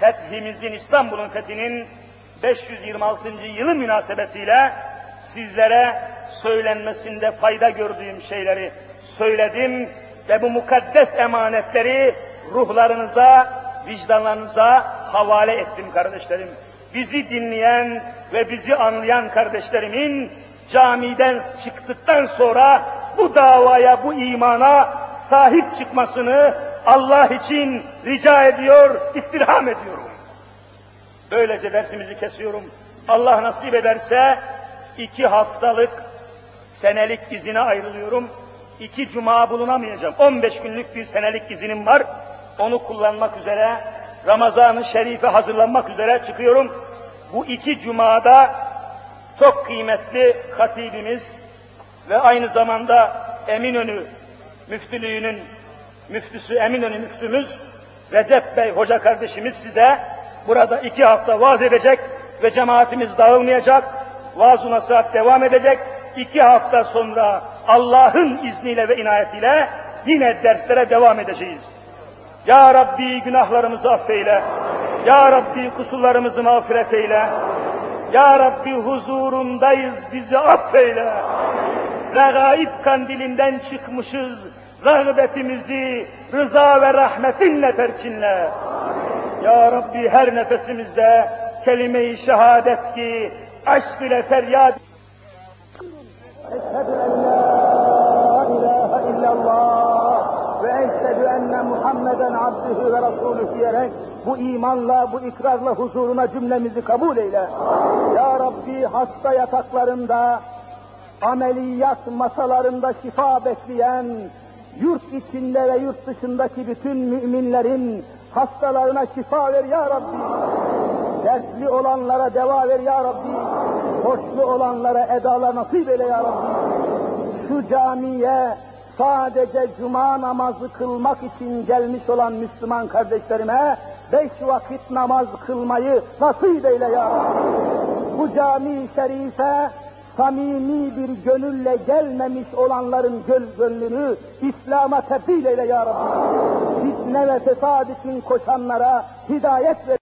fethimizin, İstanbul'un fethinin 526. yılı münasebetiyle sizlere söylenmesinde fayda gördüğüm şeyleri söyledim ve bu mukaddes emanetleri ruhlarınıza, vicdanlarınıza havale ettim kardeşlerim. Bizi dinleyen ve bizi anlayan kardeşlerimin camiden çıktıktan sonra bu davaya, bu imana sahip çıkmasını Allah için rica ediyor, istirham ediyorum. Böylece dersimizi kesiyorum. Allah nasip ederse iki haftalık senelik izine ayrılıyorum. İki cuma bulunamayacağım. 15 günlük bir senelik izinim var. Onu kullanmak üzere Ramazan-ı Şerif'e hazırlanmak üzere çıkıyorum. Bu iki cumada çok kıymetli hatibimiz ve aynı zamanda Eminönü müftülüğünün müftüsü Eminönü müftümüz Recep Bey hoca kardeşimiz size burada iki hafta vaaz edecek ve cemaatimiz dağılmayacak. Vaaz-ı nasihat devam edecek. İki hafta sonra Allah'ın izniyle ve inayetiyle yine derslere devam edeceğiz. Ya Rabbi günahlarımızı affeyle. Ya Rabbi kusurlarımızı mağfiret eyle. Ya Rabbi huzurundayız bizi affeyle. Regaib kandilinden çıkmışız. Rağbetimizi rıza ve rahmetinle terkinle. Ya Rabbi her nefesimizde kelime-i şehadet ki aşk ile feryat. Eşhedü en la illallah ve eşhedü enne Muhammeden abdühü ve rasulü diyerek bu imanla, bu ikrarla huzuruna cümlemizi kabul eyle. Ya Rabbi hasta yataklarında, ameliyat masalarında şifa bekleyen, yurt içinde ve yurt dışındaki bütün müminlerin hastalarına şifa ver ya Rabbi. Dersli olanlara deva ver ya Rabbi. Hoşlu olanlara edalar nasip eyle ya Rabbi. Şu camiye sadece cuma namazı kılmak için gelmiş olan Müslüman kardeşlerime beş vakit namaz kılmayı nasip eyle ya. Bu cami-i şerife samimi bir gönülle gelmemiş olanların göl gönlünü İslam'a tebdil eyle ya Rabbi. Fitne ve fesad için koşanlara hidayet ver.